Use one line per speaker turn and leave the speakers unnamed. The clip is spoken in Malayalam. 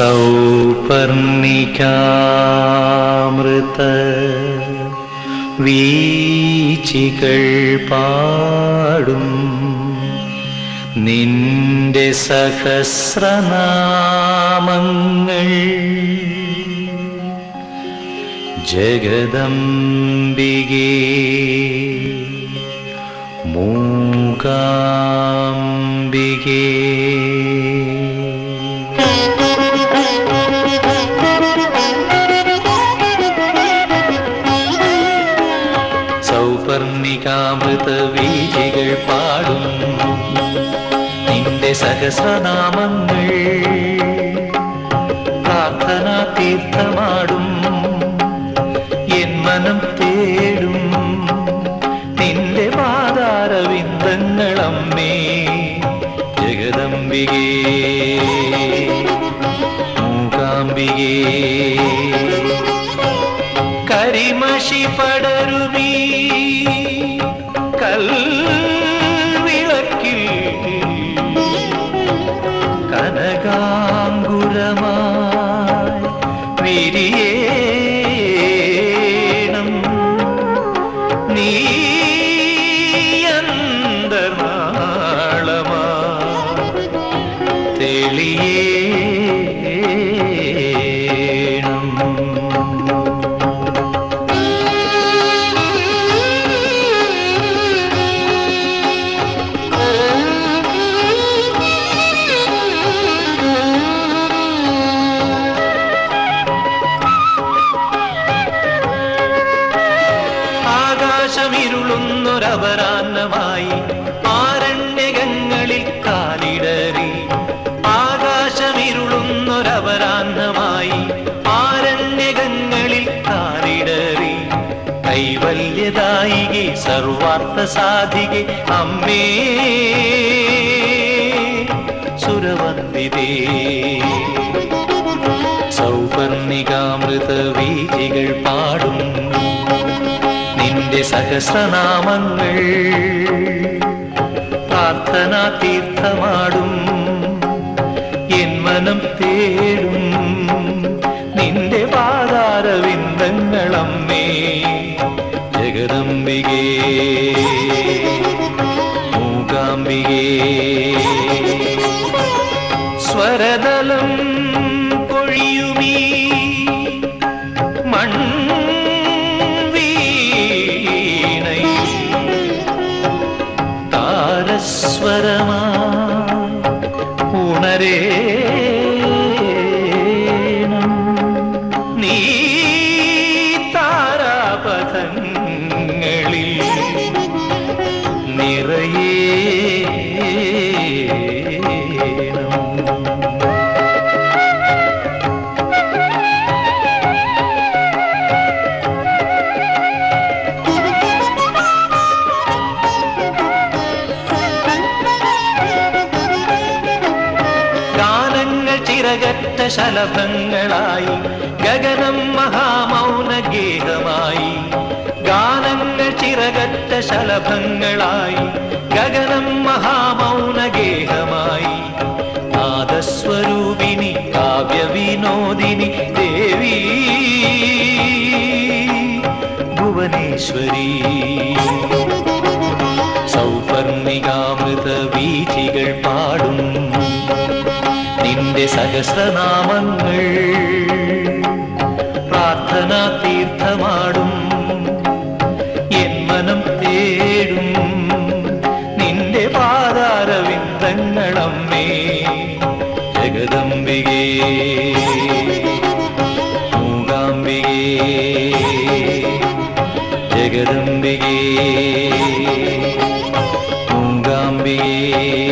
സൗപർണികാമൃത വീച്ചികൾ പാടും. നിന്റെ സഹസ്രനാമങ്ങൾ ജഗദംബികേ മൂകാംബികേ നിന്റെ സഹസ്രനാമങ്ങൾ പ്രാർത്ഥന തീർത്ഥമാടും. എൻ മനം തേടും. നിന്റെ പാതാരവിന്ദങ്ങളമ്മേ ജഗദംബികേ. മൂകാംബികേ. കരിമഷി പടരുമീ വിരിയേണം നീയന്തർനാളമാ തെളിയേണം ആകാശമിരുളുന്നൊരപരാന്നമായി ആരണ്യകങ്ങളിൽ കാലിടറി. ആകാശമിരുളുന്നൊരവരാന്നമായി ആരണ്യകങ്ങളിൽ കാലിടറി. കൈവല്യദായികെ സർവാർത്ഥ സാധികെ അമ്മേ. സുരവന്ദിതേ. സൗപർണികാമൃത വീജികൾ പാടും. നിന്റെ സഹസ്രനാമങ്ങൾ. പ്രാർത്ഥനാ തീർത്ഥമാടും. എൻ മനം തേടും. നിന്റെ പാതാരവിന്ദങ്ങളമ്മേ ജഗദംബികേ മൂകാംബികേ. സ്വരതലം ഉണരേണം. നീ ചിറകറ്റ ശലഭങ്ങളായി ഗഗനം മഹാമൗന ഗേഹമായി. ഗാനങ്ങൾ ചിറകറ്റ ശലഭങ്ങളായി ഗഗനം മഹാമൗന ഗേഹമായി. നാദസ്വരൂപിണി കാവ്യവിനോദിനി ദേവി. ഭുവനേശ്വരി. സൗപർണികാമൃത വീചികൾ പാടും. നിന്റെ സഹസ്രനാമങ്ങൾ. പ്രാർത്ഥനാ തീർത്ഥമാടും. എൻ മനം തേടും. നിന്റെ പാതാരവിന്ദങ്ങളമ്മേ ജഗദംബികേ മൂകാംബികേ ജഗദംബികേ മൂകാംബികേ.